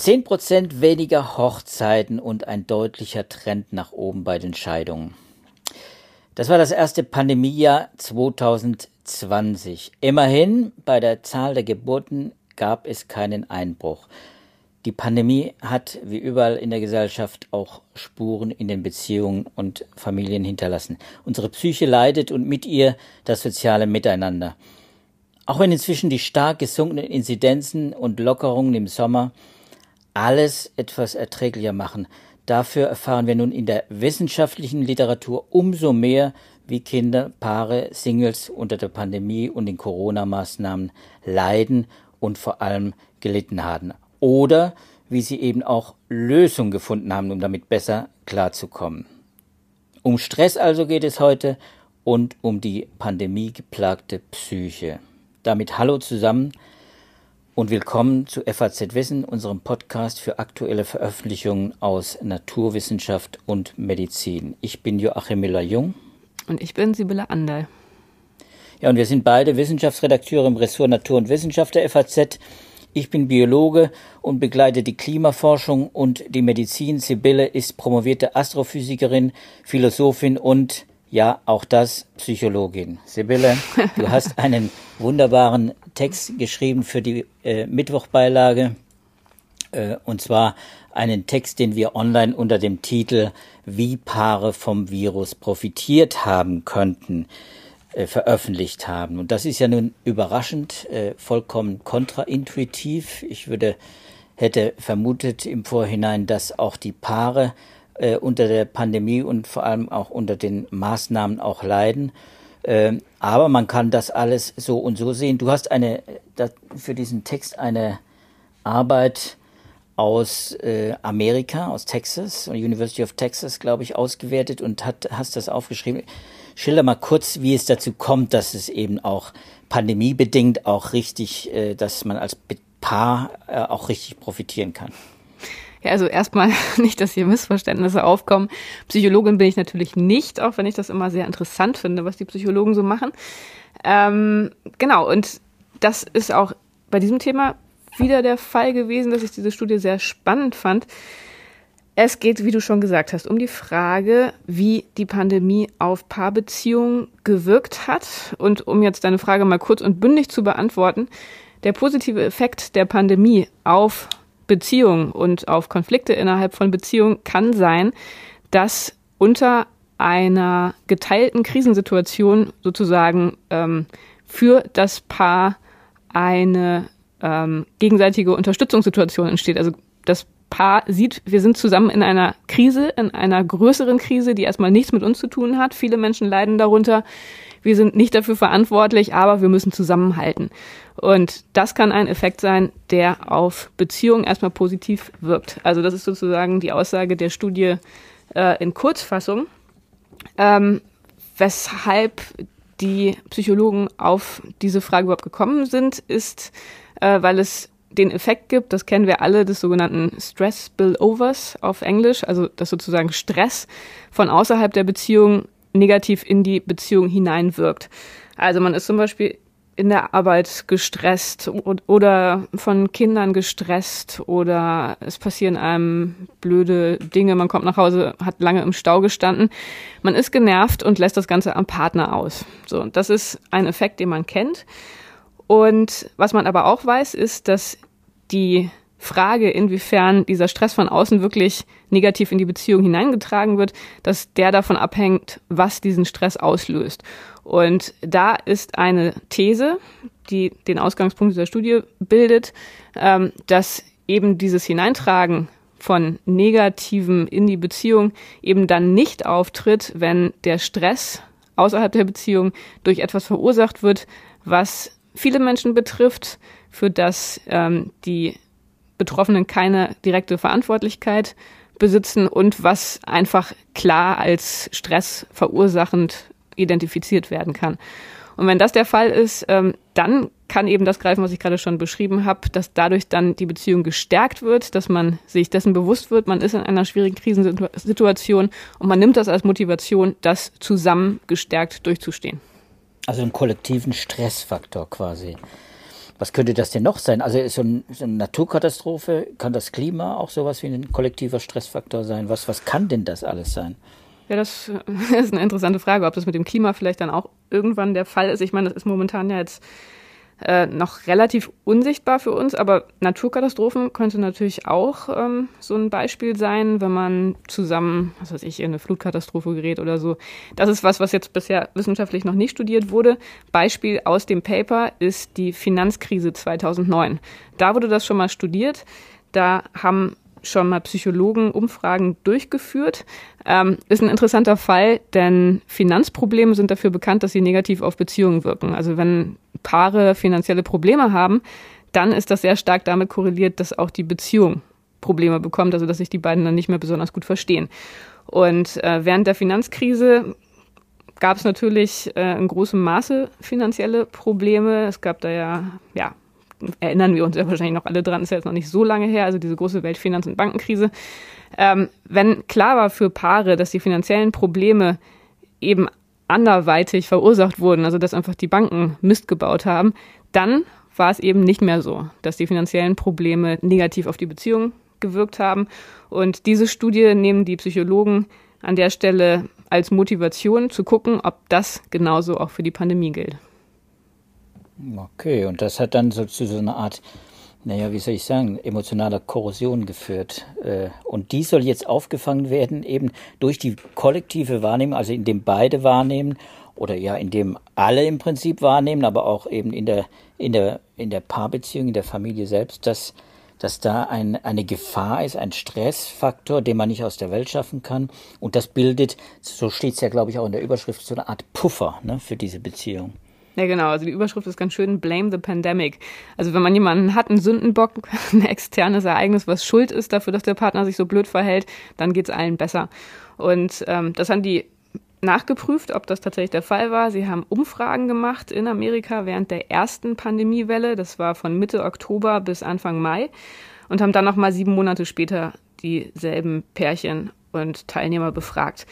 Zehn Prozent weniger Hochzeiten und ein deutlicher Trend nach oben bei den Scheidungen. Das war das erste Pandemiejahr 2020. Immerhin, bei der Zahl der Geburten gab es keinen Einbruch. Die Pandemie hat, wie überall in der Gesellschaft, auch Spuren in den Beziehungen und Familien hinterlassen. Unsere Psyche leidet und mit ihr das soziale Miteinander. Auch wenn inzwischen die stark gesunkenen Inzidenzen und Lockerungen im Sommer alles etwas erträglicher machen. Dafür erfahren wir nun in der wissenschaftlichen Literatur umso mehr, wie Kinder, Paare, Singles unter der Pandemie und den Corona-Maßnahmen leiden und vor allem gelitten haben. Oder wie sie eben auch Lösungen gefunden haben, um damit besser klarzukommen. Um Stress also geht es heute und um die pandemiegeplagte Psyche. Damit hallo zusammen und willkommen zu FAZ Wissen, unserem Podcast für aktuelle Veröffentlichungen aus Naturwissenschaft und Medizin. Ich bin Joachim Müller-Jung. Und ich bin Sibylle Anderl. Ja, und wir sind beide Wissenschaftsredakteure im Ressort Natur und Wissenschaft der FAZ. Ich bin Biologe und begleite die Klimaforschung und die Medizin. Sibylle ist promovierte Astrophysikerin, Philosophin und ja, auch das Psychologin. Sibylle, du hast einen wunderbaren Text geschrieben für die äh, Mittwochbeilage. Äh, und zwar einen Text, den wir online unter dem Titel Wie Paare vom Virus profitiert haben könnten äh, veröffentlicht haben. Und das ist ja nun überraschend, äh, vollkommen kontraintuitiv. Ich würde, hätte vermutet im Vorhinein, dass auch die Paare äh, unter der Pandemie und vor allem auch unter den Maßnahmen auch leiden. Äh, aber man kann das alles so und so sehen. Du hast eine das, für diesen Text eine Arbeit aus äh, Amerika, aus Texas, University of Texas, glaube ich, ausgewertet und hat, hast das aufgeschrieben. Schilder mal kurz, wie es dazu kommt, dass es eben auch pandemiebedingt auch richtig, äh, dass man als Paar äh, auch richtig profitieren kann. Ja, also erstmal nicht, dass hier Missverständnisse aufkommen. Psychologin bin ich natürlich nicht, auch wenn ich das immer sehr interessant finde, was die Psychologen so machen. Ähm, genau, und das ist auch bei diesem Thema wieder der Fall gewesen, dass ich diese Studie sehr spannend fand. Es geht, wie du schon gesagt hast, um die Frage, wie die Pandemie auf Paarbeziehungen gewirkt hat. Und um jetzt deine Frage mal kurz und bündig zu beantworten, der positive Effekt der Pandemie auf Beziehungen und auf Konflikte innerhalb von Beziehungen kann sein, dass unter einer geteilten Krisensituation sozusagen ähm, für das Paar eine ähm, gegenseitige Unterstützungssituation entsteht. Also das Paar sieht, wir sind zusammen in einer Krise, in einer größeren Krise, die erstmal nichts mit uns zu tun hat. Viele Menschen leiden darunter. Wir sind nicht dafür verantwortlich, aber wir müssen zusammenhalten. Und das kann ein Effekt sein, der auf Beziehungen erstmal positiv wirkt. Also das ist sozusagen die Aussage der Studie äh, in Kurzfassung, ähm, weshalb die Psychologen auf diese Frage überhaupt gekommen sind, ist, äh, weil es den Effekt gibt, das kennen wir alle, des sogenannten Stress Spillovers auf Englisch, also dass sozusagen Stress von außerhalb der Beziehung negativ in die Beziehung hineinwirkt. Also man ist zum Beispiel in der Arbeit gestresst oder von Kindern gestresst oder es passieren einem blöde Dinge, man kommt nach Hause, hat lange im Stau gestanden. Man ist genervt und lässt das Ganze am Partner aus. So, das ist ein Effekt, den man kennt. Und was man aber auch weiß, ist, dass die Frage, inwiefern dieser Stress von außen wirklich negativ in die Beziehung hineingetragen wird, dass der davon abhängt, was diesen Stress auslöst. Und da ist eine These, die den Ausgangspunkt dieser Studie bildet, ähm, dass eben dieses Hineintragen von Negativem in die Beziehung eben dann nicht auftritt, wenn der Stress außerhalb der Beziehung durch etwas verursacht wird, was viele Menschen betrifft, für das ähm, die Betroffenen keine direkte Verantwortlichkeit besitzen und was einfach klar als Stress verursachend identifiziert werden kann. Und wenn das der Fall ist, ähm, dann kann eben das greifen, was ich gerade schon beschrieben habe, dass dadurch dann die Beziehung gestärkt wird, dass man sich dessen bewusst wird, man ist in einer schwierigen Krisensituation und man nimmt das als Motivation, das zusammen gestärkt durchzustehen. Also einen kollektiven Stressfaktor quasi. Was könnte das denn noch sein? Also so, ein, so eine Naturkatastrophe, kann das Klima auch sowas wie ein kollektiver Stressfaktor sein? Was, was kann denn das alles sein? Ja, das ist eine interessante Frage, ob das mit dem Klima vielleicht dann auch irgendwann der Fall ist. Ich meine, das ist momentan ja jetzt äh, noch relativ unsichtbar für uns, aber Naturkatastrophen könnte natürlich auch ähm, so ein Beispiel sein, wenn man zusammen, was weiß ich, in eine Flutkatastrophe gerät oder so. Das ist was, was jetzt bisher wissenschaftlich noch nicht studiert wurde. Beispiel aus dem Paper ist die Finanzkrise 2009. Da wurde das schon mal studiert. Da haben schon mal Psychologen Umfragen durchgeführt. Ähm, ist ein interessanter Fall, denn Finanzprobleme sind dafür bekannt, dass sie negativ auf Beziehungen wirken. Also wenn Paare finanzielle Probleme haben, dann ist das sehr stark damit korreliert, dass auch die Beziehung Probleme bekommt, also dass sich die beiden dann nicht mehr besonders gut verstehen. Und äh, während der Finanzkrise gab es natürlich äh, in großem Maße finanzielle Probleme. Es gab da ja, ja erinnern wir uns ja wahrscheinlich noch alle dran, ist ja jetzt noch nicht so lange her, also diese große Weltfinanz- und Bankenkrise. Ähm, wenn klar war für Paare, dass die finanziellen Probleme eben anderweitig verursacht wurden, also dass einfach die Banken Mist gebaut haben, dann war es eben nicht mehr so, dass die finanziellen Probleme negativ auf die Beziehung gewirkt haben. Und diese Studie nehmen die Psychologen an der Stelle als Motivation zu gucken, ob das genauso auch für die Pandemie gilt. Okay, und das hat dann so zu so einer Art, naja, wie soll ich sagen, emotionaler Korrosion geführt. Äh, und die soll jetzt aufgefangen werden, eben durch die kollektive Wahrnehmung, also indem beide wahrnehmen oder ja, indem alle im Prinzip wahrnehmen, aber auch eben in der, in der, in der Paarbeziehung, in der Familie selbst, dass, dass da ein, eine Gefahr ist, ein Stressfaktor, den man nicht aus der Welt schaffen kann. Und das bildet, so steht es ja, glaube ich, auch in der Überschrift, so eine Art Puffer ne, für diese Beziehung. Ja, genau. Also die Überschrift ist ganz schön, Blame the Pandemic. Also wenn man jemanden hat, einen Sündenbock, ein externes Ereignis, was schuld ist dafür, dass der Partner sich so blöd verhält, dann geht's allen besser. Und ähm, das haben die nachgeprüft, ob das tatsächlich der Fall war. Sie haben Umfragen gemacht in Amerika während der ersten Pandemiewelle. Das war von Mitte Oktober bis Anfang Mai. Und haben dann nochmal sieben Monate später dieselben Pärchen und Teilnehmer befragt.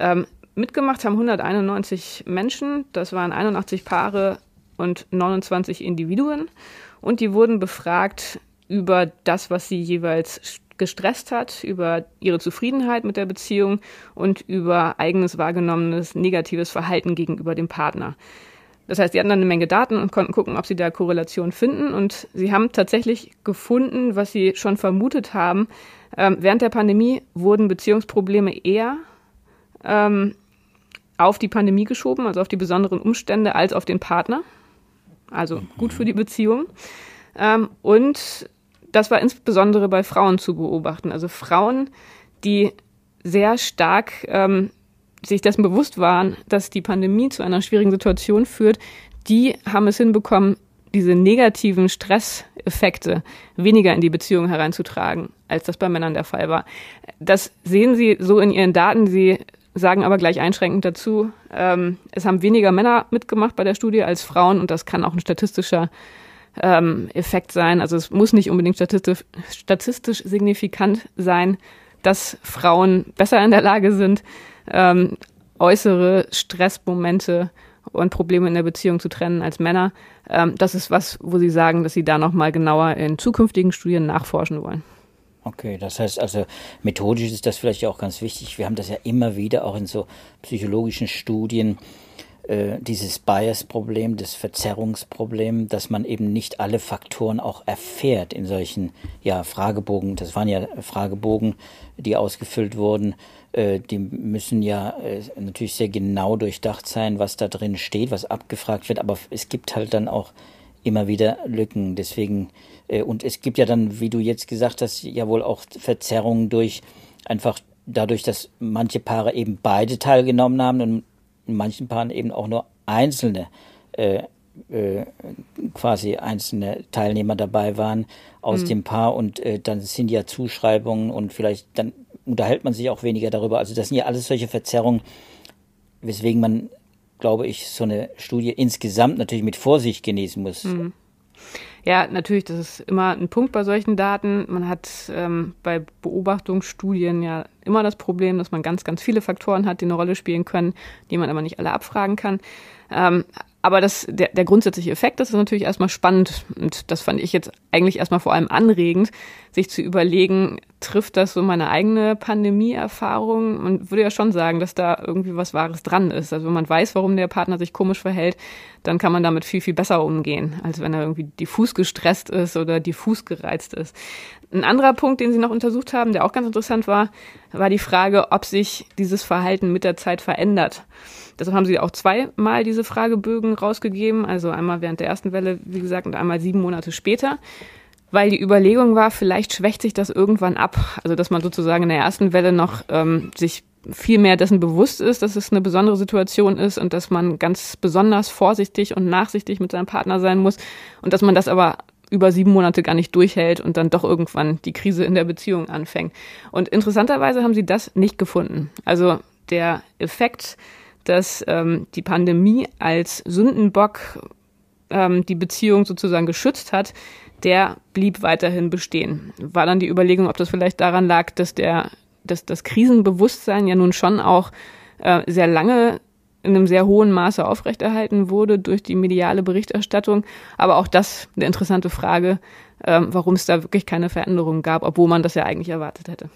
Ähm, Mitgemacht haben 191 Menschen, das waren 81 Paare und 29 Individuen. Und die wurden befragt über das, was sie jeweils gestresst hat, über ihre Zufriedenheit mit der Beziehung und über eigenes wahrgenommenes negatives Verhalten gegenüber dem Partner. Das heißt, sie hatten dann eine Menge Daten und konnten gucken, ob sie da Korrelation finden. Und sie haben tatsächlich gefunden, was sie schon vermutet haben. Ähm, während der Pandemie wurden Beziehungsprobleme eher ähm, auf die Pandemie geschoben, also auf die besonderen Umstände, als auf den Partner. Also gut für die Beziehung. Ähm, und das war insbesondere bei Frauen zu beobachten. Also Frauen, die sehr stark ähm, sich dessen bewusst waren, dass die Pandemie zu einer schwierigen Situation führt, die haben es hinbekommen, diese negativen Stresseffekte weniger in die Beziehung hereinzutragen, als das bei Männern der Fall war. Das sehen Sie so in Ihren Daten. Sie sagen aber gleich einschränkend dazu, ähm, es haben weniger Männer mitgemacht bei der Studie als Frauen und das kann auch ein statistischer ähm, Effekt sein. Also es muss nicht unbedingt statistisch, statistisch signifikant sein, dass Frauen besser in der Lage sind, ähm, äußere Stressmomente und Probleme in der Beziehung zu trennen als Männer. Ähm, das ist was, wo sie sagen, dass sie da nochmal genauer in zukünftigen Studien nachforschen wollen. Okay, das heißt also, methodisch ist das vielleicht auch ganz wichtig. Wir haben das ja immer wieder auch in so psychologischen Studien, äh, dieses Bias-Problem, das Verzerrungsproblem, dass man eben nicht alle Faktoren auch erfährt in solchen ja, Fragebogen. Das waren ja Fragebogen, die ausgefüllt wurden. Äh, die müssen ja äh, natürlich sehr genau durchdacht sein, was da drin steht, was abgefragt wird. Aber es gibt halt dann auch immer wieder Lücken. Deswegen, und es gibt ja dann, wie du jetzt gesagt hast, ja wohl auch Verzerrungen durch einfach dadurch, dass manche Paare eben beide teilgenommen haben und in manchen Paaren eben auch nur einzelne äh, äh, quasi einzelne Teilnehmer dabei waren aus mhm. dem Paar und äh, dann sind ja Zuschreibungen und vielleicht dann unterhält man sich auch weniger darüber. Also das sind ja alles solche Verzerrungen, weswegen man glaube ich, so eine Studie insgesamt natürlich mit Vorsicht genießen muss. Mhm. Ja, natürlich, das ist immer ein Punkt bei solchen Daten. Man hat ähm, bei Beobachtungsstudien ja immer das Problem, dass man ganz, ganz viele Faktoren hat, die eine Rolle spielen können, die man aber nicht alle abfragen kann. Ähm, aber das, der, der grundsätzliche Effekt, das ist natürlich erstmal spannend und das fand ich jetzt eigentlich erstmal vor allem anregend, sich zu überlegen, trifft das so meine eigene Pandemieerfahrung? Man würde ja schon sagen, dass da irgendwie was Wahres dran ist. Also wenn man weiß, warum der Partner sich komisch verhält, dann kann man damit viel, viel besser umgehen, als wenn er irgendwie diffus gestresst ist oder diffus gereizt ist. Ein anderer Punkt, den Sie noch untersucht haben, der auch ganz interessant war, war die Frage, ob sich dieses Verhalten mit der Zeit verändert. Deshalb haben sie auch zweimal diese Fragebögen rausgegeben, also einmal während der ersten Welle, wie gesagt, und einmal sieben Monate später, weil die Überlegung war, vielleicht schwächt sich das irgendwann ab. Also dass man sozusagen in der ersten Welle noch ähm, sich viel mehr dessen bewusst ist, dass es eine besondere Situation ist und dass man ganz besonders vorsichtig und nachsichtig mit seinem Partner sein muss und dass man das aber über sieben Monate gar nicht durchhält und dann doch irgendwann die Krise in der Beziehung anfängt. Und interessanterweise haben sie das nicht gefunden. Also der Effekt, dass ähm, die Pandemie als Sündenbock ähm, die Beziehung sozusagen geschützt hat, der blieb weiterhin bestehen. War dann die Überlegung, ob das vielleicht daran lag, dass der, dass das Krisenbewusstsein ja nun schon auch äh, sehr lange in einem sehr hohen Maße aufrechterhalten wurde durch die mediale Berichterstattung. Aber auch das eine interessante Frage, ähm, warum es da wirklich keine Veränderungen gab, obwohl man das ja eigentlich erwartet hätte.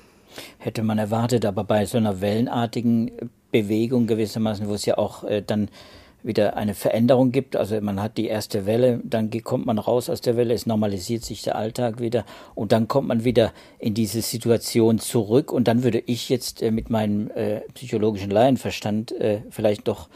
Hätte man erwartet, aber bei so einer wellenartigen Bewegung gewissermaßen, wo es ja auch äh, dann wieder eine Veränderung gibt. Also man hat die erste Welle, dann kommt man raus aus der Welle, es normalisiert sich der Alltag wieder und dann kommt man wieder in diese Situation zurück und dann würde ich jetzt äh, mit meinem äh, psychologischen Laienverstand äh, vielleicht doch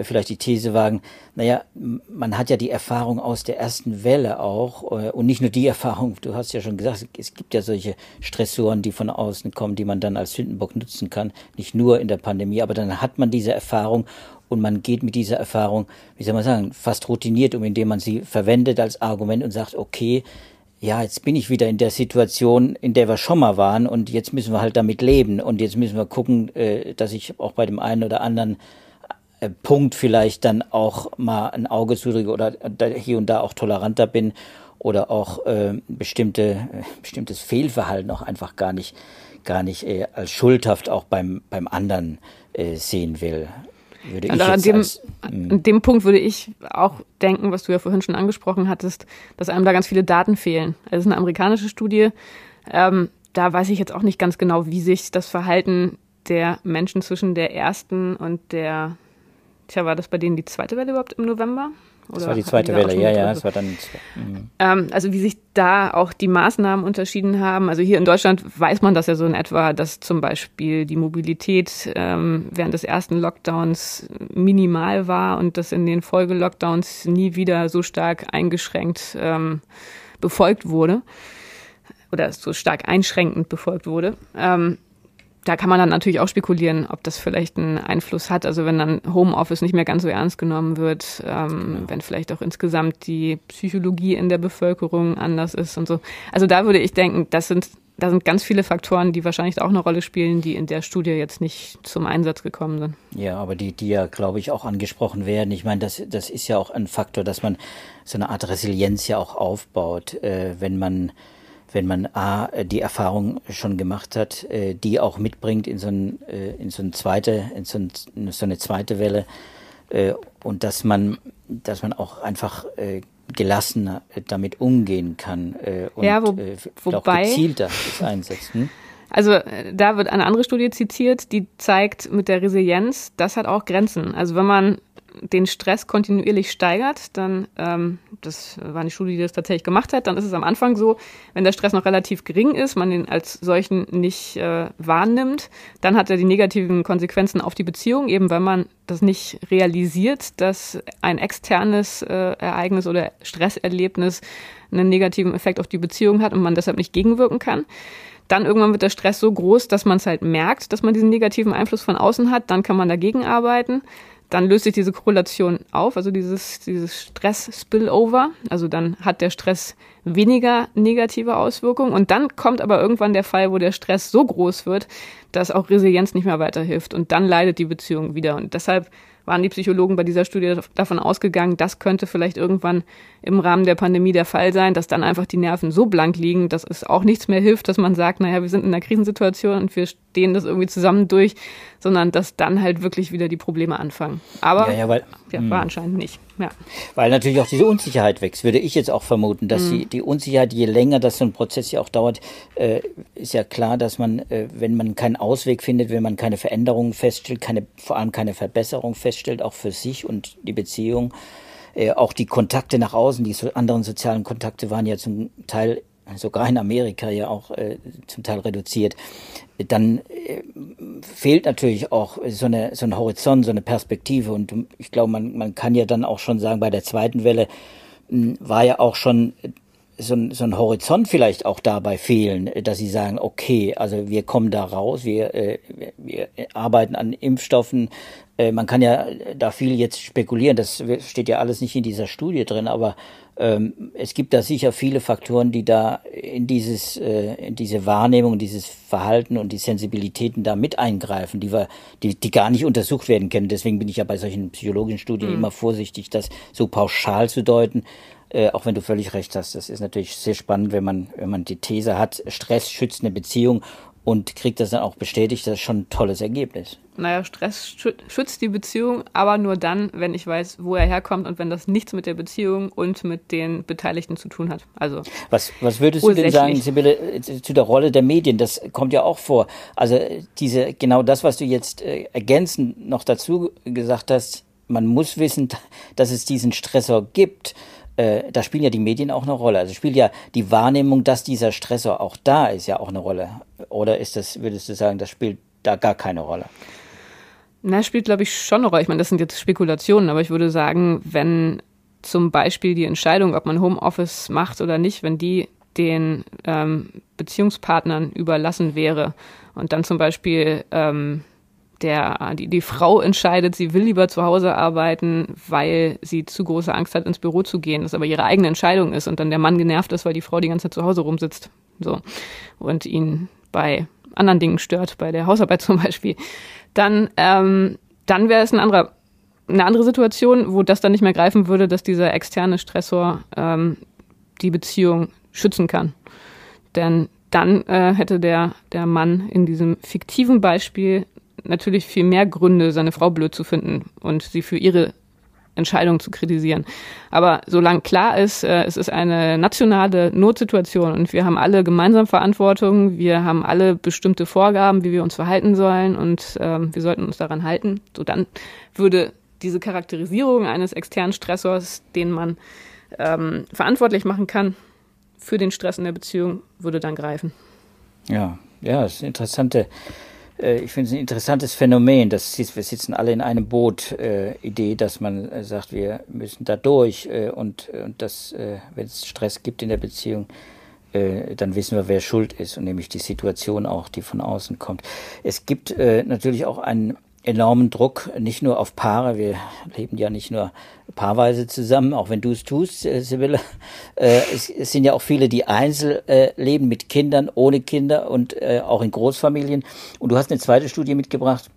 vielleicht die These wagen, naja, man hat ja die Erfahrung aus der ersten Welle auch äh, und nicht nur die Erfahrung, du hast ja schon gesagt, es gibt ja solche Stressoren, die von außen kommen, die man dann als Sündenbock nutzen kann, nicht nur in der Pandemie, aber dann hat man diese Erfahrung und man geht mit dieser Erfahrung, wie soll man sagen, fast routiniert um, indem man sie verwendet als Argument und sagt, okay, ja, jetzt bin ich wieder in der Situation, in der wir schon mal waren und jetzt müssen wir halt damit leben und jetzt müssen wir gucken, äh, dass ich auch bei dem einen oder anderen äh, Punkt vielleicht dann auch mal ein Auge zudrücke oder hier und da auch toleranter bin oder auch äh, bestimmte äh, bestimmtes Fehlverhalten auch einfach gar nicht gar nicht äh, als schuldhaft auch beim beim anderen äh, sehen will. Würde ich an, dem, als, hm. an dem Punkt würde ich auch denken, was du ja vorhin schon angesprochen hattest, dass einem da ganz viele Daten fehlen. Also es ist eine amerikanische Studie. Ähm, da weiß ich jetzt auch nicht ganz genau, wie sich das Verhalten der Menschen zwischen der ersten und der Tja, war das bei denen die zweite Welle überhaupt im November? Oder das war die zweite Welle, ja, ja, es war dann. Mhm. Ähm, also wie sich da auch die Maßnahmen unterschieden haben. Also hier in Deutschland weiß man das ja so in etwa, dass zum Beispiel die Mobilität ähm, während des ersten Lockdowns minimal war und dass in den Folge-Lockdowns nie wieder so stark eingeschränkt ähm, befolgt wurde oder so stark einschränkend befolgt wurde. Ähm, da kann man dann natürlich auch spekulieren, ob das vielleicht einen Einfluss hat. Also wenn dann Homeoffice nicht mehr ganz so ernst genommen wird, ähm, genau. wenn vielleicht auch insgesamt die Psychologie in der Bevölkerung anders ist und so. Also da würde ich denken, das sind da sind ganz viele Faktoren, die wahrscheinlich auch eine Rolle spielen, die in der Studie jetzt nicht zum Einsatz gekommen sind. Ja, aber die, die ja, glaube ich, auch angesprochen werden. Ich meine, das, das ist ja auch ein Faktor, dass man so eine Art Resilienz ja auch aufbaut, äh, wenn man wenn man A, die Erfahrung schon gemacht hat, äh, die auch mitbringt in so, ein, äh, in so, eine, zweite, in so, ein, eine zweite Welle äh, und dass man, dass man auch einfach gelassener damit umgehen kann und ja, wo, wobei, auch gezielter das einsetzt. Hm? Also da wird eine andere Studie zitiert, die zeigt mit der Resilienz, das hat auch Grenzen. Also wenn man den Stress kontinuierlich steigert, dann, ähm, das war eine Studie, die das tatsächlich gemacht hat, dann ist es am Anfang so, wenn der Stress noch relativ gering ist, man den als solchen nicht äh, wahrnimmt, dann hat er die negativen Konsequenzen auf die Beziehung, eben weil man das nicht realisiert, dass ein externes äh, Ereignis oder Stresserlebnis einen negativen Effekt auf die Beziehung hat und man deshalb nicht gegenwirken kann. Dann irgendwann wird der Stress so groß, dass man es halt merkt, dass man diesen negativen Einfluss von außen hat. Dann kann man dagegen arbeiten dann löst sich diese Korrelation auf, also dieses, dieses Stress-Spillover. Also dann hat der Stress weniger negative Auswirkungen. Und dann kommt aber irgendwann der Fall, wo der Stress so groß wird, dass auch Resilienz nicht mehr weiterhilft. Und dann leidet die Beziehung wieder. Und deshalb waren die Psychologen bei dieser Studie davon ausgegangen, das könnte vielleicht irgendwann im Rahmen der Pandemie der Fall sein, dass dann einfach die Nerven so blank liegen, dass es auch nichts mehr hilft, dass man sagt, naja, wir sind in einer Krisensituation und wir stehen das irgendwie zusammen durch, sondern dass dann halt wirklich wieder die Probleme anfangen. Aber ja, ja, weil, ja, war hm. anscheinend nicht. Ja. Weil natürlich auch diese Unsicherheit wächst, würde ich jetzt auch vermuten, dass mhm. die, die Unsicherheit, je länger das so ein Prozess ja auch dauert, äh, ist ja klar, dass man, äh, wenn man keinen Ausweg findet, wenn man keine Veränderungen feststellt, keine, vor allem keine Verbesserung feststellt, auch für sich und die Beziehung, äh, auch die Kontakte nach außen, die so anderen sozialen Kontakte waren ja zum Teil sogar in Amerika ja auch äh, zum Teil reduziert, dann äh, fehlt natürlich auch so, eine, so ein Horizont, so eine Perspektive. Und ich glaube, man, man kann ja dann auch schon sagen, bei der zweiten Welle mh, war ja auch schon so ein, so ein Horizont vielleicht auch dabei fehlen, dass sie sagen, okay, also wir kommen da raus, wir, äh, wir arbeiten an Impfstoffen. Äh, man kann ja da viel jetzt spekulieren, das steht ja alles nicht in dieser Studie drin, aber ähm, es gibt da sicher viele Faktoren, die da in dieses, äh, in diese Wahrnehmung, dieses Verhalten und die Sensibilitäten da mit eingreifen, die wir, die, die gar nicht untersucht werden können. Deswegen bin ich ja bei solchen psychologischen Studien mhm. immer vorsichtig, das so pauschal zu deuten. Äh, auch wenn du völlig recht hast, das ist natürlich sehr spannend, wenn man, wenn man die These hat, Stress schützt eine Beziehung und kriegt das dann auch bestätigt, das ist schon ein tolles Ergebnis. Naja, Stress schützt die Beziehung, aber nur dann, wenn ich weiß, wo er herkommt und wenn das nichts mit der Beziehung und mit den Beteiligten zu tun hat. Also was, was würdest du denn sagen, Sibylle, äh, zu der Rolle der Medien? Das kommt ja auch vor. Also diese genau das, was du jetzt äh, ergänzend noch dazu gesagt hast, man muss wissen, dass es diesen Stressor gibt äh, da spielen ja die Medien auch eine Rolle. Also spielt ja die Wahrnehmung, dass dieser Stressor auch da ist, ja auch eine Rolle. Oder ist das, würdest du sagen, das spielt da gar keine Rolle? Na, spielt, glaube ich, schon eine Rolle. Ich meine, das sind jetzt Spekulationen, aber ich würde sagen, wenn zum Beispiel die Entscheidung, ob man Homeoffice macht oder nicht, wenn die den ähm, Beziehungspartnern überlassen wäre und dann zum Beispiel ähm, der, die, die Frau entscheidet, sie will lieber zu Hause arbeiten, weil sie zu große Angst hat, ins Büro zu gehen, das aber ihre eigene Entscheidung ist und dann der Mann genervt ist, weil die Frau die ganze Zeit zu Hause rumsitzt. So. Und ihn bei anderen Dingen stört, bei der Hausarbeit zum Beispiel. Dann, ähm, dann wäre es ein anderer, eine andere Situation, wo das dann nicht mehr greifen würde, dass dieser externe Stressor ähm, die Beziehung schützen kann. Denn dann äh, hätte der, der Mann in diesem fiktiven Beispiel natürlich viel mehr Gründe, seine Frau blöd zu finden und sie für ihre Entscheidung zu kritisieren. Aber solange klar ist, äh, es ist eine nationale Notsituation und wir haben alle gemeinsam Verantwortung, wir haben alle bestimmte Vorgaben, wie wir uns verhalten sollen und ähm, wir sollten uns daran halten, so dann würde diese Charakterisierung eines externen Stressors, den man ähm, verantwortlich machen kann für den Stress in der Beziehung, würde dann greifen. Ja, ja, das ist eine interessante ich finde es ein interessantes Phänomen, dass wir sitzen alle in einem Boot, äh, Idee, dass man äh, sagt, wir müssen da durch äh, und, und dass, äh, wenn es Stress gibt in der Beziehung, äh, dann wissen wir, wer schuld ist und nämlich die Situation auch, die von außen kommt. Es gibt natürlich auch einen enormen Druck, nicht nur auf Paare, wir leben ja nicht nur paarweise zusammen, auch wenn du es tust, äh, Sibylle. Äh, es, es, sind ja auch viele, die einzeln äh, leben mit Kindern, ohne Kinder und äh, auch in Großfamilien. Und du hast eine zweite Studie mitgebracht,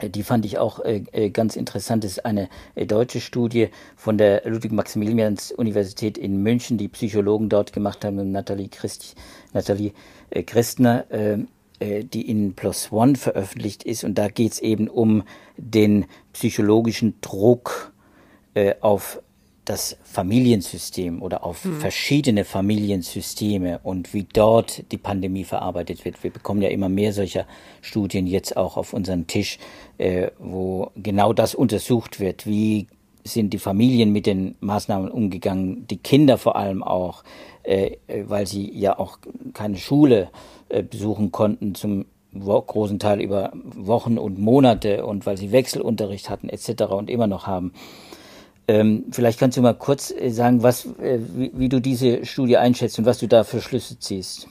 äh, die fand ich auch äh, äh, ganz interessant. Das ist eine äh, deutsche Studie von der Ludwig-Maximilians-Universität in München, die Psychologen dort gemacht haben, Nathalie, Christ, Nathalie äh, Christner. Äh, die in Plus One veröffentlicht ist. Und da geht es eben um den psychologischen Druck äh, auf das Familiensystem oder auf hm. verschiedene Familiensysteme und wie dort die Pandemie verarbeitet wird. Wir bekommen ja immer mehr solcher Studien jetzt auch auf unseren Tisch, äh, wo genau das untersucht wird. Wie sind die Familien mit den Maßnahmen umgegangen, die Kinder vor allem auch, äh, weil sie ja auch keine Schule äh, besuchen konnten zum großen Teil über Wochen und Monate und weil sie Wechselunterricht hatten etc. und immer noch haben. Ähm, vielleicht kannst du mal kurz äh, sagen, was, äh, wie, wie, du diese Studie einschätzt und was du da für Schlüsse ziehst.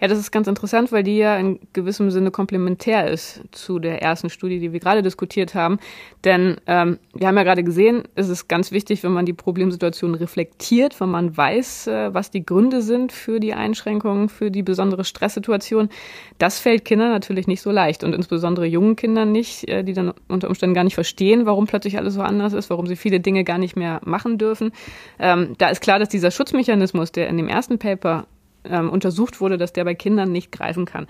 Ja, das ist ganz interessant, weil die ja in gewissem Sinne komplementär ist zu der ersten Studie, die wir gerade diskutiert haben. Denn ähm, wir haben ja gerade gesehen, es ist ganz wichtig, wenn man die Problemsituation reflektiert, wenn man weiß, äh, was die Gründe sind für die Einschränkungen, für die besondere Stresssituation. Das fällt Kindern natürlich nicht so leicht und insbesondere jungen Kindern nicht, äh, die dann unter Umständen gar nicht verstehen, warum plötzlich alles so anders ist, warum sie viele Dinge gar nicht mehr machen dürfen. Ähm, da ist klar, dass dieser Schutzmechanismus, der in dem ersten Paper ähm, untersucht wurde, dass der bei Kindern nicht greifen kann.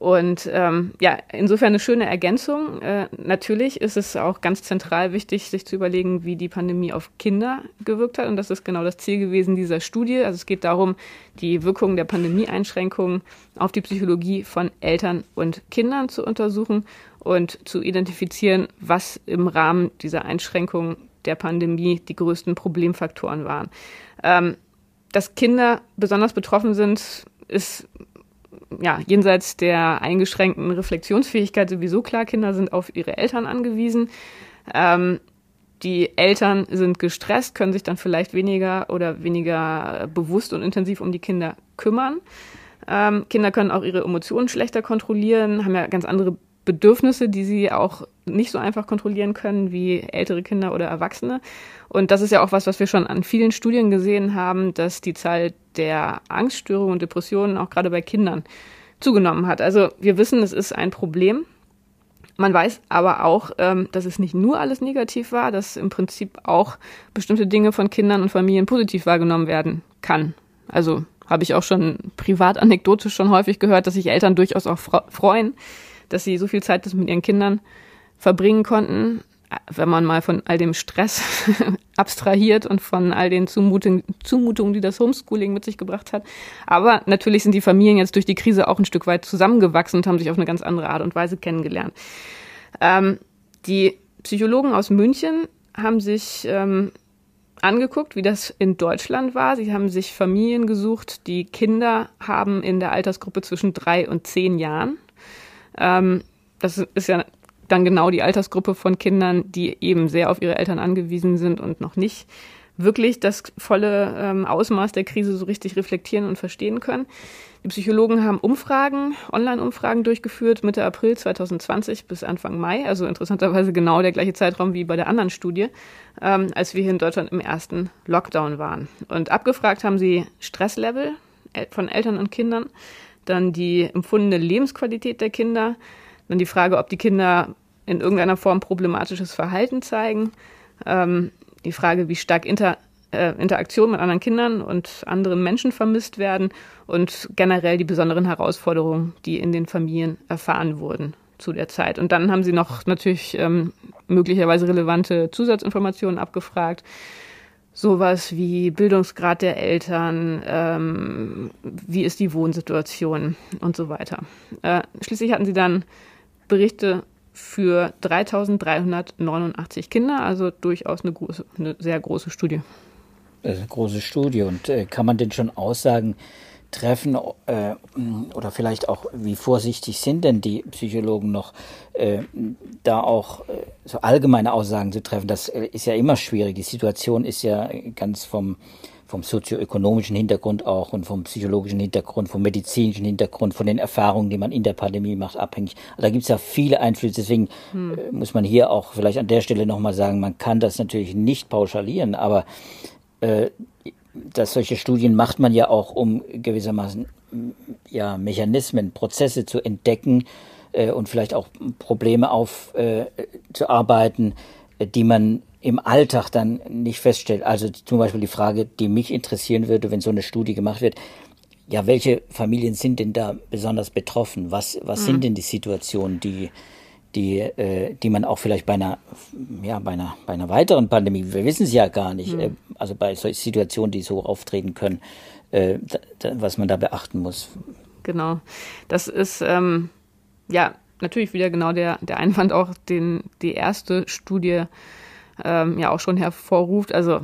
Und ähm, ja, insofern eine schöne Ergänzung. Äh, natürlich ist es auch ganz zentral wichtig, sich zu überlegen, wie die Pandemie auf Kinder gewirkt hat. Und das ist genau das Ziel gewesen dieser Studie. Also es geht darum, die Wirkungen der Pandemieeinschränkungen auf die Psychologie von Eltern und Kindern zu untersuchen und zu identifizieren, was im Rahmen dieser Einschränkungen der Pandemie die größten Problemfaktoren waren. Ähm, dass Kinder besonders betroffen sind, ist ja, jenseits der eingeschränkten Reflexionsfähigkeit sowieso klar, Kinder sind auf ihre Eltern angewiesen. Ähm, die Eltern sind gestresst, können sich dann vielleicht weniger oder weniger bewusst und intensiv um die Kinder kümmern. Ähm, Kinder können auch ihre Emotionen schlechter kontrollieren, haben ja ganz andere Bedürfnisse, die sie auch nicht so einfach kontrollieren können wie ältere Kinder oder Erwachsene. Und das ist ja auch was, was wir schon an vielen Studien gesehen haben, dass die Zahl der Angststörungen und Depressionen auch gerade bei Kindern zugenommen hat. Also wir wissen, es ist ein Problem. Man weiß aber auch, ähm, dass es nicht nur alles negativ war, dass im Prinzip auch bestimmte Dinge von Kindern und Familien positiv wahrgenommen werden kann. Also habe ich auch schon privat anekdotisch schon häufig gehört, dass sich Eltern durchaus auch freuen, dass sie so viel Zeit mit ihren Kindern verbringen konnten, wenn man mal von all dem Stress abstrahiert und von all den Zumutungen, Zumutungen, die das Homeschooling mit sich gebracht hat. Aber natürlich sind die Familien jetzt durch die Krise auch ein Stück weit zusammengewachsen und haben sich auf eine ganz andere Art und Weise kennengelernt. Ähm, die Psychologen aus München haben sich ähm, angeguckt, wie das in Deutschland war. Sie haben sich Familien gesucht, die Kinder haben in der Altersgruppe zwischen drei und zehn Jahren. Ähm, das ist ja dann genau die Altersgruppe von Kindern, die eben sehr auf ihre Eltern angewiesen sind und noch nicht wirklich das volle ähm, Ausmaß der Krise so richtig reflektieren und verstehen können. Die Psychologen haben Umfragen, Online-Umfragen durchgeführt, Mitte April 2020 bis Anfang Mai, also interessanterweise genau der gleiche Zeitraum wie bei der anderen Studie, ähm, als wir hier in Deutschland im ersten Lockdown waren. Und abgefragt haben sie Stresslevel von Eltern und Kindern, dann die empfundene Lebensqualität der Kinder, dann die Frage, ob die Kinder in irgendeiner Form problematisches Verhalten zeigen. Ähm, die Frage, wie stark Inter, äh, Interaktion mit anderen Kindern und anderen Menschen vermisst werden und generell die besonderen Herausforderungen, die in den Familien erfahren wurden zu der Zeit. Und dann haben sie noch natürlich ähm, möglicherweise relevante Zusatzinformationen abgefragt. Sowas wie Bildungsgrad der Eltern, ähm, wie ist die Wohnsituation und so weiter. Äh, schließlich hatten sie dann Berichte für 3389 Kinder, also durchaus eine, große, eine sehr große Studie. Eine große Studie und äh, kann man denn schon Aussagen treffen äh, oder vielleicht auch, wie vorsichtig sind denn die Psychologen noch, äh, da auch äh, so allgemeine Aussagen zu treffen? Das äh, ist ja immer schwierig. Die Situation ist ja ganz vom vom sozioökonomischen Hintergrund auch und vom psychologischen Hintergrund, vom medizinischen Hintergrund, von den Erfahrungen, die man in der Pandemie macht, abhängig. Also da gibt es ja viele Einflüsse, deswegen hm. Äh, muss man hier auch vielleicht an der Stelle nochmal sagen, man kann das natürlich nicht pauschalieren, aber äh, dass solche Studien macht man ja auch, um gewissermaßen ja, Mechanismen, Prozesse zu entdecken äh, und vielleicht auch Probleme aufzuarbeiten, äh, die man im Alltag dann nicht feststellt. Also zum Beispiel die Frage, die mich interessieren würde, wenn so eine Studie gemacht wird, ja, welche Familien sind denn da besonders betroffen? Was, was mhm. sind denn die Situationen, die, die, äh, die man auch vielleicht bei einer, ja, bei einer, bei einer weiteren Pandemie, wir wissen es ja gar nicht, mhm. äh, also bei solchen Situationen, die so auftreten können, äh, da, da, was man da beachten muss. Genau. Das ist, ähm, ja, natürlich wieder genau der, der Einwand auch, den die erste Studie ähm, ja auch schon hervorruft. Also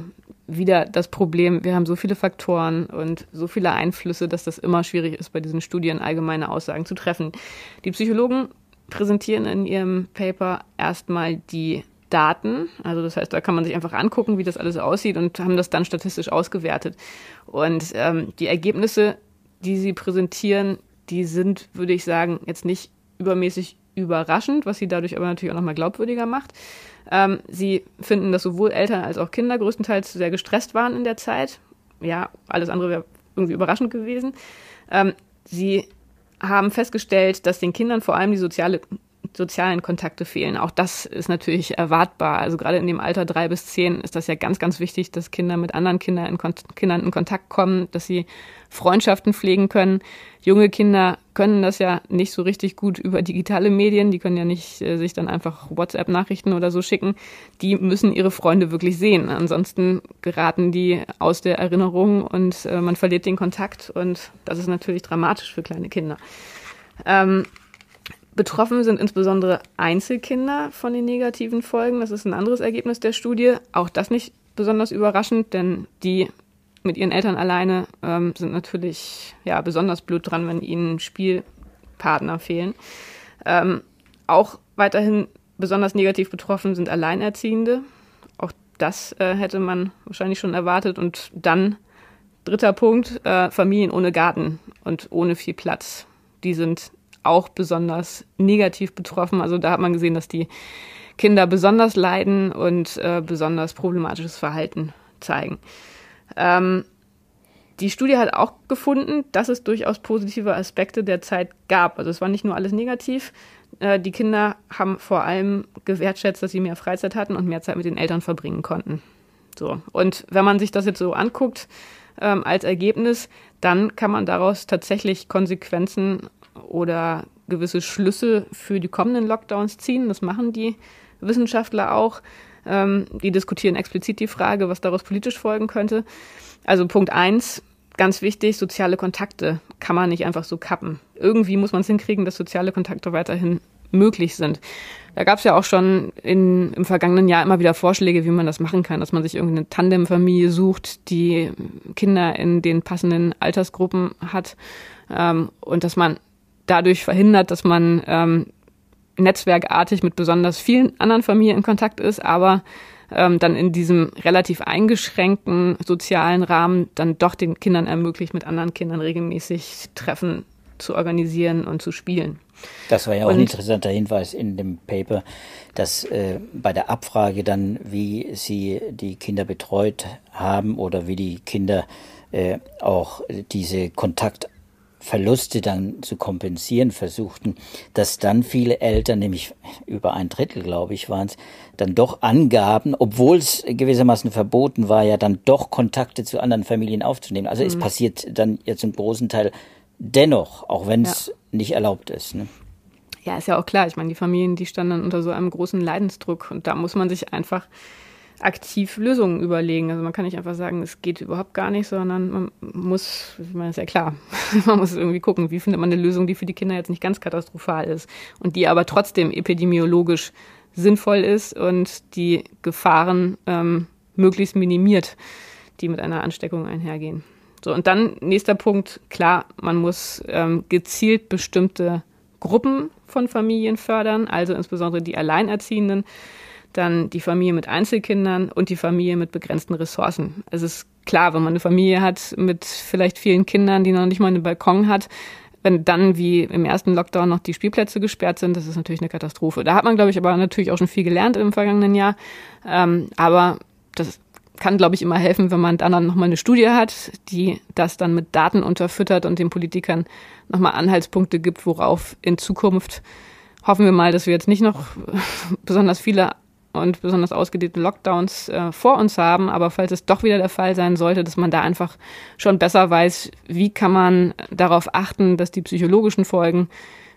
wieder das Problem, wir haben so viele Faktoren und so viele Einflüsse, dass das immer schwierig ist, bei diesen Studien allgemeine Aussagen zu treffen. Die Psychologen präsentieren in ihrem Paper erstmal die Daten. Also das heißt, da kann man sich einfach angucken, wie das alles aussieht und haben das dann statistisch ausgewertet. Und ähm, die Ergebnisse, die sie präsentieren, die sind, würde ich sagen, jetzt nicht übermäßig überraschend, was sie dadurch aber natürlich auch nochmal glaubwürdiger macht. Ähm, sie finden, dass sowohl Eltern als auch Kinder größtenteils sehr gestresst waren in der Zeit. Ja, alles andere wäre irgendwie überraschend gewesen. Ähm, sie haben festgestellt, dass den Kindern vor allem die soziale sozialen Kontakte fehlen. Auch das ist natürlich erwartbar. Also gerade in dem Alter drei bis zehn ist das ja ganz, ganz wichtig, dass Kinder mit anderen Kindern in, Kon Kindern in Kontakt kommen, dass sie Freundschaften pflegen können. Junge Kinder können das ja nicht so richtig gut über digitale Medien. Die können ja nicht äh, sich dann einfach WhatsApp-Nachrichten oder so schicken. Die müssen ihre Freunde wirklich sehen. Ansonsten geraten die aus der Erinnerung und äh, man verliert den Kontakt. Und das ist natürlich dramatisch für kleine Kinder. Ähm, Betroffen sind insbesondere Einzelkinder von den negativen Folgen. Das ist ein anderes Ergebnis der Studie. Auch das nicht besonders überraschend, denn die mit ihren Eltern alleine ähm, sind natürlich ja, besonders blöd dran, wenn ihnen Spielpartner fehlen. Ähm, auch weiterhin besonders negativ betroffen sind Alleinerziehende. Auch das äh, hätte man wahrscheinlich schon erwartet. Und dann, dritter Punkt, äh, Familien ohne Garten und ohne viel Platz. Die sind auch besonders negativ betroffen. Also da hat man gesehen, dass die Kinder besonders leiden und äh, besonders problematisches Verhalten zeigen. Ähm, die Studie hat auch gefunden, dass es durchaus positive Aspekte der Zeit gab. Also es war nicht nur alles negativ. Äh, die Kinder haben vor allem gewertschätzt, dass sie mehr Freizeit hatten und mehr Zeit mit den Eltern verbringen konnten. So. Und wenn man sich das jetzt so anguckt ähm, als Ergebnis, dann kann man daraus tatsächlich Konsequenzen oder gewisse Schlüsse für die kommenden Lockdowns ziehen. Das machen die Wissenschaftler auch. Ähm, die diskutieren explizit die Frage, was daraus politisch folgen könnte. Also Punkt eins, ganz wichtig, soziale Kontakte kann man nicht einfach so kappen. Irgendwie muss man es hinkriegen, dass soziale Kontakte weiterhin möglich sind. Da gab es ja auch schon in, im vergangenen Jahr immer wieder Vorschläge, wie man das machen kann, dass man sich irgendeine Tandemfamilie sucht, die Kinder in den passenden Altersgruppen hat ähm, und dass man dadurch verhindert, dass man ähm, netzwerkartig mit besonders vielen anderen Familien in Kontakt ist, aber ähm, dann in diesem relativ eingeschränkten sozialen Rahmen dann doch den Kindern ermöglicht, mit anderen Kindern regelmäßig Treffen zu organisieren und zu spielen. Das war ja auch und, ein interessanter Hinweis in dem Paper, dass äh, bei der Abfrage dann, wie sie die Kinder betreut haben oder wie die Kinder äh, auch diese Kontakt Verluste dann zu kompensieren versuchten, dass dann viele Eltern, nämlich über ein Drittel, glaube ich, waren es, dann doch angaben, obwohl es gewissermaßen verboten war, ja dann doch Kontakte zu anderen Familien aufzunehmen. Also mhm. es passiert dann jetzt im großen Teil dennoch, auch wenn es ja. nicht erlaubt ist. Ne? Ja, ist ja auch klar. Ich meine, die Familien, die standen unter so einem großen Leidensdruck und da muss man sich einfach aktiv Lösungen überlegen. Also man kann nicht einfach sagen, es geht überhaupt gar nicht, sondern man muss, ich meine, ist ja klar, man muss irgendwie gucken, wie findet man eine Lösung, die für die Kinder jetzt nicht ganz katastrophal ist und die aber trotzdem epidemiologisch sinnvoll ist und die Gefahren ähm, möglichst minimiert, die mit einer Ansteckung einhergehen. So, und dann nächster Punkt, klar, man muss ähm, gezielt bestimmte Gruppen von Familien fördern, also insbesondere die Alleinerziehenden dann die Familie mit Einzelkindern und die Familie mit begrenzten Ressourcen. Es ist klar, wenn man eine Familie hat mit vielleicht vielen Kindern, die noch nicht mal einen Balkon hat, wenn dann wie im ersten Lockdown noch die Spielplätze gesperrt sind, das ist natürlich eine Katastrophe. Da hat man, glaube ich, aber natürlich auch schon viel gelernt im vergangenen Jahr. Ähm, aber das kann, glaube ich, immer helfen, wenn man dann nochmal eine Studie hat, die das dann mit Daten unterfüttert und den Politikern nochmal Anhaltspunkte gibt, worauf in Zukunft hoffen wir mal, dass wir jetzt nicht noch besonders viele und besonders ausgedehnte Lockdowns äh, vor uns haben. Aber falls es doch wieder der Fall sein sollte, dass man da einfach schon besser weiß, wie kann man darauf achten, dass die psychologischen Folgen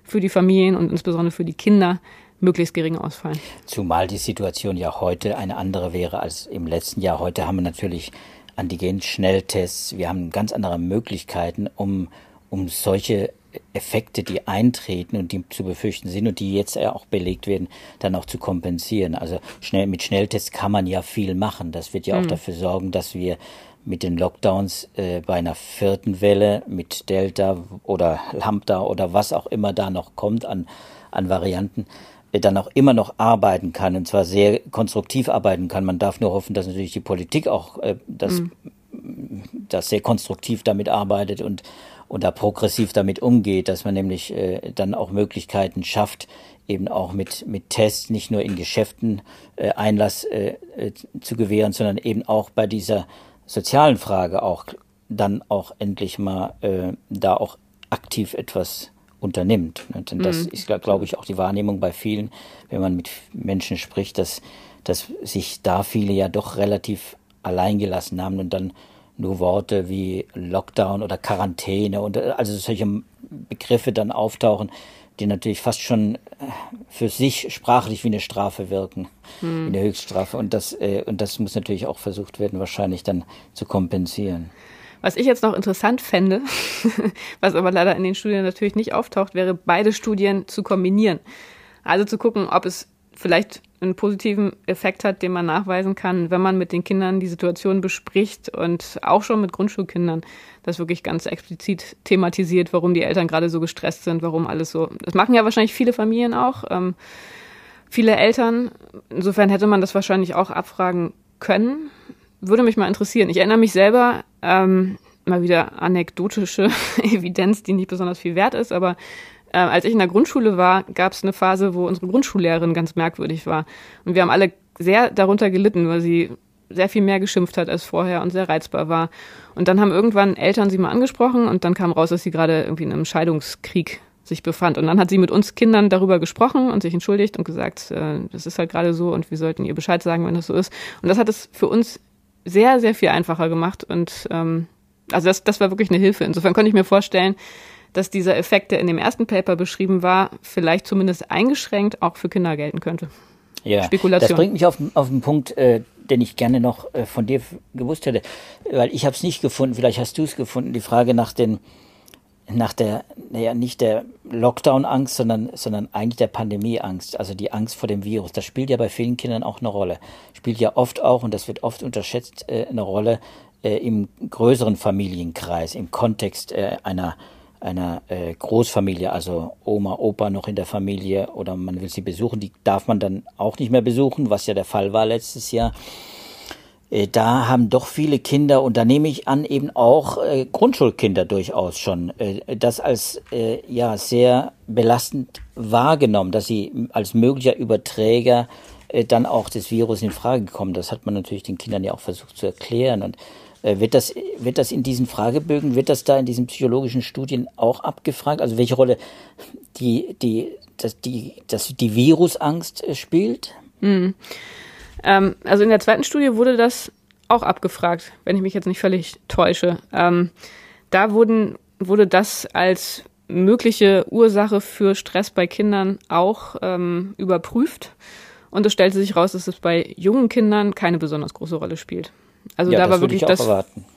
für die Familien und insbesondere für die Kinder möglichst gering ausfallen. Zumal die Situation ja heute eine andere wäre als im letzten Jahr. Heute haben wir natürlich Antigen-Schnelltests. Wir haben ganz andere Möglichkeiten, um, um solche Effekte, die eintreten und die zu befürchten sind und die jetzt ja auch belegt werden, dann auch zu kompensieren. Also schnell, mit Schnelltests kann man ja viel machen. Das wird ja mhm. auch dafür sorgen, dass wir mit den Lockdowns äh, bei einer vierten Welle mit Delta oder Lambda oder was auch immer da noch kommt an, an Varianten, dann auch immer noch arbeiten kann und zwar sehr konstruktiv arbeiten kann. Man darf nur hoffen, dass natürlich die Politik auch äh, das, mhm. das sehr konstruktiv damit arbeitet und und da progressiv damit umgeht, dass man nämlich äh, dann auch Möglichkeiten schafft, eben auch mit, mit Tests nicht nur in Geschäften äh, Einlass äh, äh, zu gewähren, sondern eben auch bei dieser sozialen Frage auch dann auch endlich mal äh, da auch aktiv etwas unternimmt. Und das mhm. ist, glaube ich, auch die Wahrnehmung bei vielen, wenn man mit Menschen spricht, dass, dass sich da viele ja doch relativ alleingelassen haben und dann nur Worte wie Lockdown oder Quarantäne und also solche Begriffe dann auftauchen, die natürlich fast schon äh, für sich sprachlich wie eine Strafe wirken, hm. wie eine Höchststrafe. Und das, äh, und das muss natürlich auch versucht werden, wahrscheinlich dann zu kompensieren. Was ich jetzt noch interessant fände, was aber leider in den Studien natürlich nicht auftaucht, wäre, beide Studien zu kombinieren. Also zu gucken, ob es vielleicht einen positiven Effekt hat, den man nachweisen kann, wenn man mit den Kindern die Situation bespricht und auch schon mit Grundschulkindern das wirklich ganz explizit thematisiert, warum die Eltern gerade so gestresst sind, warum alles so. Das machen ja wahrscheinlich viele Familien auch, ähm, viele Eltern. Insofern hätte man das wahrscheinlich auch abfragen können. Würde mich mal interessieren. Ich erinnere mich selber, ähm, mal wieder anekdotische Evidenz, die nicht besonders viel wert ist, aber äh, als ich in der Grundschule war, gab es eine Phase, wo unsere Grundschullehrerin ganz merkwürdig war. Und wir haben alle sehr darunter gelitten, weil sie sehr viel mehr geschimpft hat als vorher und sehr reizbar war. Und dann haben irgendwann Eltern sie mal angesprochen und dann kam raus, dass sie gerade irgendwie in einem Scheidungskrieg sich befand. Und dann hat sie mit uns Kindern darüber gesprochen und sich entschuldigt und gesagt, äh, das ist halt gerade so und wir sollten ihr Bescheid sagen, wenn das so ist. Und das hat es für uns sehr, sehr viel einfacher gemacht. Und ähm, also das, das war wirklich eine Hilfe. Insofern konnte ich mir vorstellen, dass dieser Effekt, der in dem ersten Paper beschrieben war, vielleicht zumindest eingeschränkt auch für Kinder gelten könnte. Ja, Spekulation. das bringt mich auf, auf einen Punkt, äh, den ich gerne noch äh, von dir gewusst hätte, weil ich habe es nicht gefunden, vielleicht hast du es gefunden, die Frage nach den nach der, naja, nicht der Lockdown-Angst, sondern, sondern eigentlich der Pandemie-Angst, also die Angst vor dem Virus. Das spielt ja bei vielen Kindern auch eine Rolle. Spielt ja oft auch, und das wird oft unterschätzt, äh, eine Rolle äh, im größeren Familienkreis, im Kontext äh, einer einer Großfamilie, also Oma, Opa noch in der Familie oder man will sie besuchen, die darf man dann auch nicht mehr besuchen, was ja der Fall war letztes Jahr. Äh, da haben doch viele Kinder, und da nehme ich an, eben auch äh, Grundschulkinder durchaus schon, äh, das als äh, ja sehr belastend wahrgenommen, dass sie als möglicher Überträger äh, dann auch des Virus in Frage kommen. Das hat man natürlich den Kindern ja auch versucht zu erklären und äh, wird das, wird das in diesen Fragebögen, wird das da in diesen psychologischen Studien auch abgefragt? Also welche Rolle die, die, das, die, das, die Virusangst spielt? Mhm. Ähm, also in der zweiten Studie wurde das auch abgefragt, wenn ich mich jetzt nicht völlig täusche. Ähm, da wurden, wurde das als mögliche Ursache für Stress bei Kindern auch ähm, überprüft. Und es stellte sich raus, dass es bei jungen Kindern keine besonders große Rolle spielt. Also ja, da war wirklich das,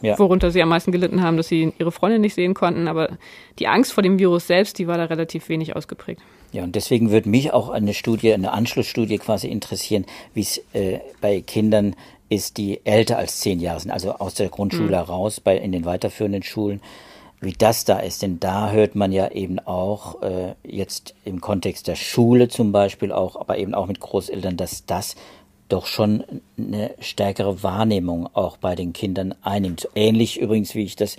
ja. worunter sie am meisten gelitten haben, dass sie ihre Freundin nicht sehen konnten. Aber die Angst vor dem Virus selbst, die war da relativ wenig ausgeprägt. Ja, und deswegen würde mich auch eine Studie, eine Anschlussstudie quasi interessieren, wie es äh, bei Kindern ist, die älter als zehn Jahre sind, also aus der Grundschule mhm. heraus, bei, in den weiterführenden Schulen, wie das da ist. Denn da hört man ja eben auch äh, jetzt im Kontext der Schule zum Beispiel auch, aber eben auch mit Großeltern, dass das doch schon eine stärkere Wahrnehmung auch bei den Kindern einnimmt. Ähnlich übrigens, wie ich das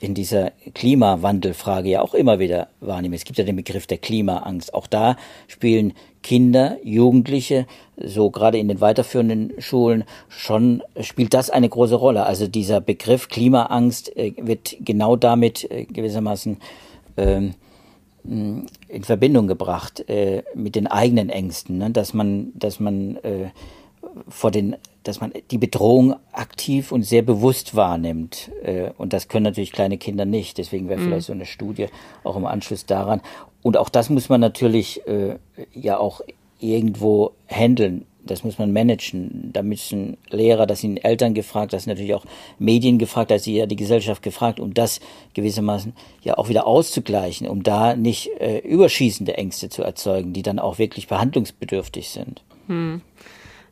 in dieser Klimawandelfrage ja auch immer wieder wahrnehme. Es gibt ja den Begriff der Klimaangst. Auch da spielen Kinder, Jugendliche, so gerade in den weiterführenden Schulen, schon spielt das eine große Rolle. Also dieser Begriff Klimaangst äh, wird genau damit äh, gewissermaßen ähm, in Verbindung gebracht äh, mit den eigenen Ängsten, ne? dass man, dass man äh, vor den, dass man die Bedrohung aktiv und sehr bewusst wahrnimmt. Äh, und das können natürlich kleine Kinder nicht. Deswegen wäre mhm. vielleicht so eine Studie auch im Anschluss daran. Und auch das muss man natürlich äh, ja auch irgendwo handeln. Das muss man managen. Da müssen Lehrer, das sind Eltern gefragt, das sind natürlich auch Medien gefragt, da ist ja die Gesellschaft gefragt, um das gewissermaßen ja auch wieder auszugleichen, um da nicht äh, überschießende Ängste zu erzeugen, die dann auch wirklich behandlungsbedürftig sind. Hm.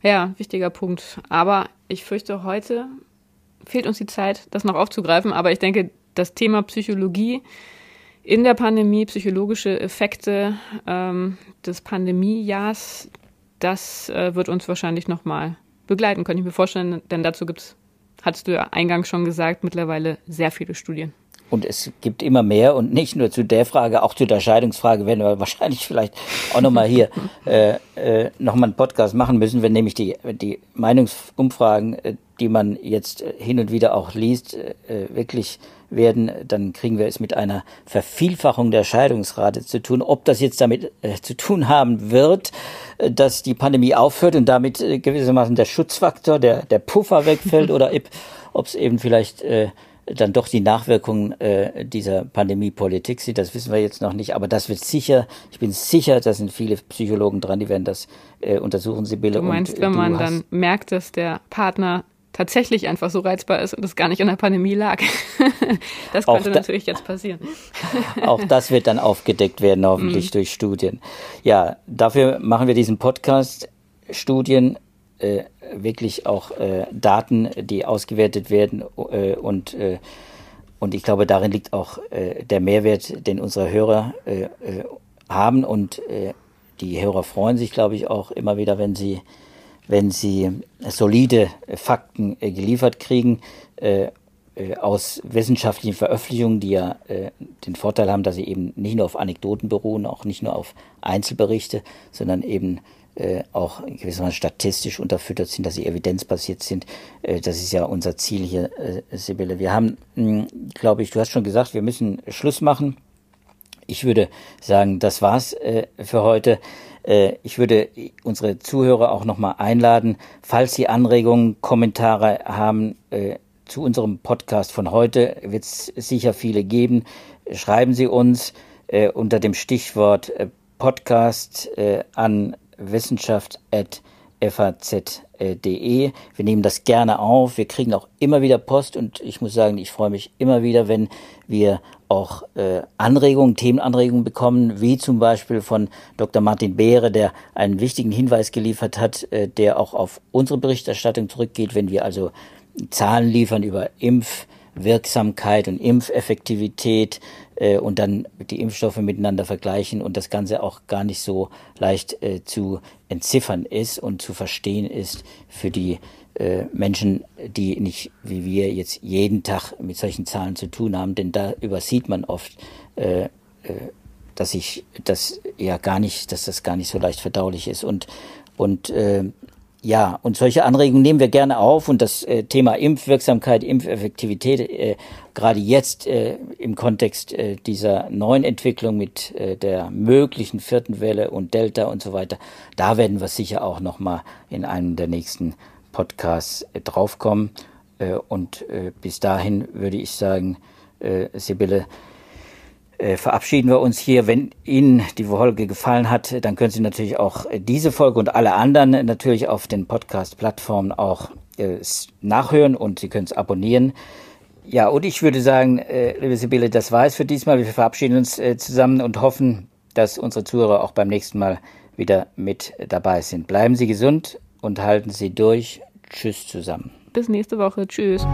Ja, wichtiger Punkt. Aber ich fürchte, heute fehlt uns die Zeit, das noch aufzugreifen. Aber ich denke, das Thema Psychologie in der Pandemie, psychologische Effekte ähm, des Pandemiejahrs, das äh, wird uns wahrscheinlich nochmal begleiten, könnte ich mir vorstellen. Denn dazu gibt's, hattest du ja eingangs schon gesagt, mittlerweile sehr viele Studien. Und es gibt immer mehr und nicht nur zu der Frage, auch zu der Scheidungsfrage werden wir wahrscheinlich vielleicht auch nochmal hier äh, äh, nochmal einen Podcast machen müssen, wenn nämlich die, die Meinungsumfragen, äh, die man jetzt hin und wieder auch liest, äh, wirklich werden, dann kriegen wir es mit einer Vervielfachung der Scheidungsrate zu tun. Ob das jetzt damit äh, zu tun haben wird, äh, dass die Pandemie aufhört und damit äh, gewissermaßen der Schutzfaktor, der, der Puffer wegfällt oder ob es eben vielleicht äh, dann doch die Nachwirkungen äh, dieser Pandemiepolitik sind. Das wissen wir jetzt noch nicht, aber das wird sicher, ich bin sicher, da sind viele Psychologen dran, die werden das äh, untersuchen, Sibylle. Du meinst, und, äh, wenn man dann merkt, dass der Partner tatsächlich einfach so reizbar ist und es gar nicht an der Pandemie lag. das könnte da, natürlich jetzt passieren. auch das wird dann aufgedeckt werden, hoffentlich mm. durch Studien. Ja, dafür machen wir diesen Podcast. Studien, äh, wirklich auch äh, Daten, die ausgewertet werden äh, und äh, und ich glaube, darin liegt auch äh, der Mehrwert, den unsere Hörer äh, haben. Und die Hörer freuen sich, glaube ich, auch immer wieder, wenn sie wenn sie solide Fakten geliefert kriegen aus wissenschaftlichen Veröffentlichungen, die ja äh, den Vorteil haben, dass sie eben nicht nur auf Anekdoten beruhen, auch nicht nur auf Einzelberichte, sondern eben äh, auch gewissermaßen statistisch unterfüttert sind, dass sie evidenzbasiert sind. Äh, das ist ja unser Ziel hier, äh, Sibylle. Wir haben, hm, glaube ich, du hast schon gesagt, wir müssen Schluss machen. Ich würde sagen, das war's äh, für heute. Äh, ich würde unsere Zuhörer auch nochmal einladen, falls Sie Anregungen, Kommentare haben äh, zu unserem Podcast von heute, wird es sicher viele geben. Schreiben Sie uns äh, unter dem Stichwort Podcast an wissenschaft.faz.de. Wir nehmen das gerne auf. Wir kriegen auch immer wieder Post und ich muss sagen, ich freue mich immer wieder, wenn wir auch äh, Anregungen, Themenanregungen bekommen, wie zum Beispiel von Dr. Martin Behre, der einen wichtigen Hinweis geliefert hat, äh, der auch auf unsere Berichterstattung zurückgeht, wenn wir also Zahlen liefern über Impfwirksamkeit und Impfeffektivität äh, und dann die Impfstoffe miteinander vergleichen und das Ganze auch gar nicht so leicht äh, zu entziffern ist und zu verstehen ist für die äh, Menschen, die nicht wie wir jetzt jeden Tag mit solchen Zahlen zu tun haben, denn da übersieht man oft, äh, äh, dass ich das ja gar nicht, dass das gar nicht so leicht verdaulich ist. Und und äh, ja, und solche Anregungen nehmen wir gerne auf und das äh, Thema Impfwirksamkeit, Impfeffektivität, äh, gerade jetzt äh, im Kontext äh, dieser neuen Entwicklung mit äh, der möglichen vierten Welle und Delta und so weiter, da werden wir sicher auch nochmal in einem der nächsten Podcast äh, draufkommen. Und bis dahin würde ich sagen, Sibylle, verabschieden wir uns hier. Wenn Ihnen die Folge gefallen hat, dann können Sie natürlich auch diese Folge und alle anderen natürlich auf den Podcast-Plattformen auch nachhören und Sie können es abonnieren. Ja, und ich würde sagen, liebe Sibylle, das war es für diesmal. Wir verabschieden uns zusammen und hoffen, dass unsere Zuhörer auch beim nächsten Mal wieder mit dabei sind. Bleiben Sie gesund und halten Sie durch. Tschüss zusammen. Bis nächste Woche. Tschüss.